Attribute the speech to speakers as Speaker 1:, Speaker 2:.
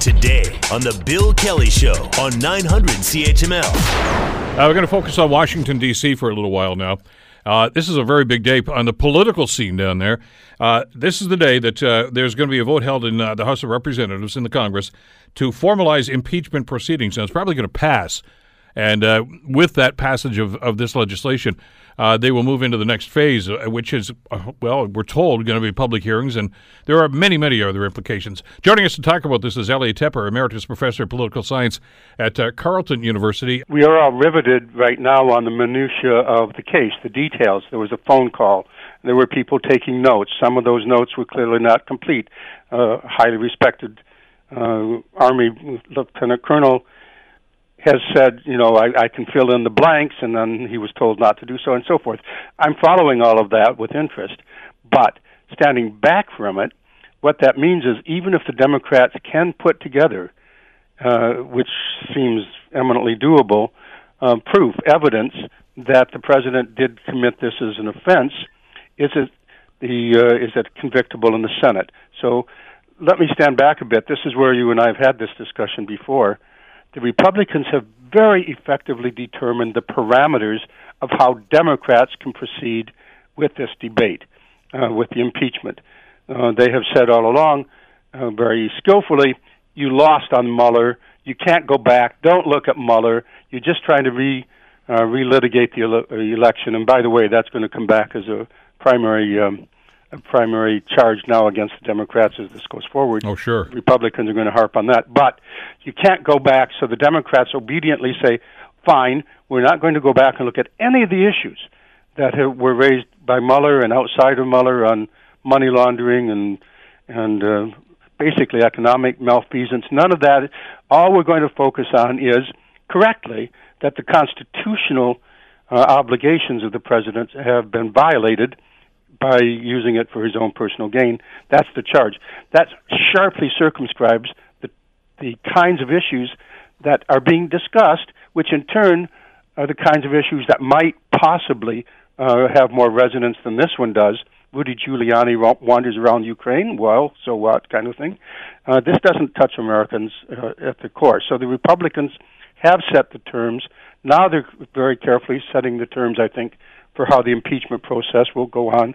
Speaker 1: Today on The Bill Kelly Show on 900 CHML.
Speaker 2: Uh, we're going to focus on Washington, D.C. for a little while now. Uh, this is a very big day on the political scene down there. Uh, this is the day that uh, there's going to be a vote held in uh, the House of Representatives in the Congress to formalize impeachment proceedings. And it's probably going to pass. And uh, with that passage of, of this legislation, uh, they will move into the next phase, uh, which is, uh, well, we're told going to be public hearings, and there are many, many other implications. Joining us to talk about this is Elliot Tepper, Emeritus Professor of Political Science at uh, Carleton University.
Speaker 3: We are all riveted right now on the minutiae of the case, the details. There was a phone call. There were people taking notes. Some of those notes were clearly not complete. Highly respected uh, Army Lieutenant Colonel has said, you know, I, I can fill in the blanks, and then he was told not to do so, and so forth. I'm following all of that with interest, but standing back from it, what that means is even if the Democrats can put together, uh, which seems eminently doable, uh, proof, evidence that the president did commit this as an offense, is it the uh, is it convictable in the Senate? So let me stand back a bit. This is where you and I have had this discussion before the Republicans have very effectively determined the parameters of how Democrats can proceed with this debate, uh, with the impeachment. Uh, they have said all along, uh, very skillfully, you lost on Mueller. You can't go back. Don't look at Mueller. You're just trying to re uh, relitigate the ele- uh, election. And by the way, that's going to come back as a primary um, primary charge now against the Democrats as this goes forward.
Speaker 2: Oh, sure.
Speaker 3: Republicans are going to harp on that. But you can't go back, so the Democrats obediently say, fine, we're not going to go back and look at any of the issues that have, were raised by Mueller and outside of Mueller on money laundering and and uh, basically economic malfeasance. None of that. All we're going to focus on is correctly that the constitutional uh, obligations of the president have been violated by using it for his own personal gain. That's the charge. That sharply circumscribes the, the kinds of issues that are being discussed, which in turn are the kinds of issues that might possibly uh, have more resonance than this one does. Rudy Giuliani wanders around Ukraine. Well, so what, kind of thing. Uh, this doesn't touch Americans uh, at the core. So the Republicans have set the terms. Now they're very carefully setting the terms, I think, for how the impeachment process will go on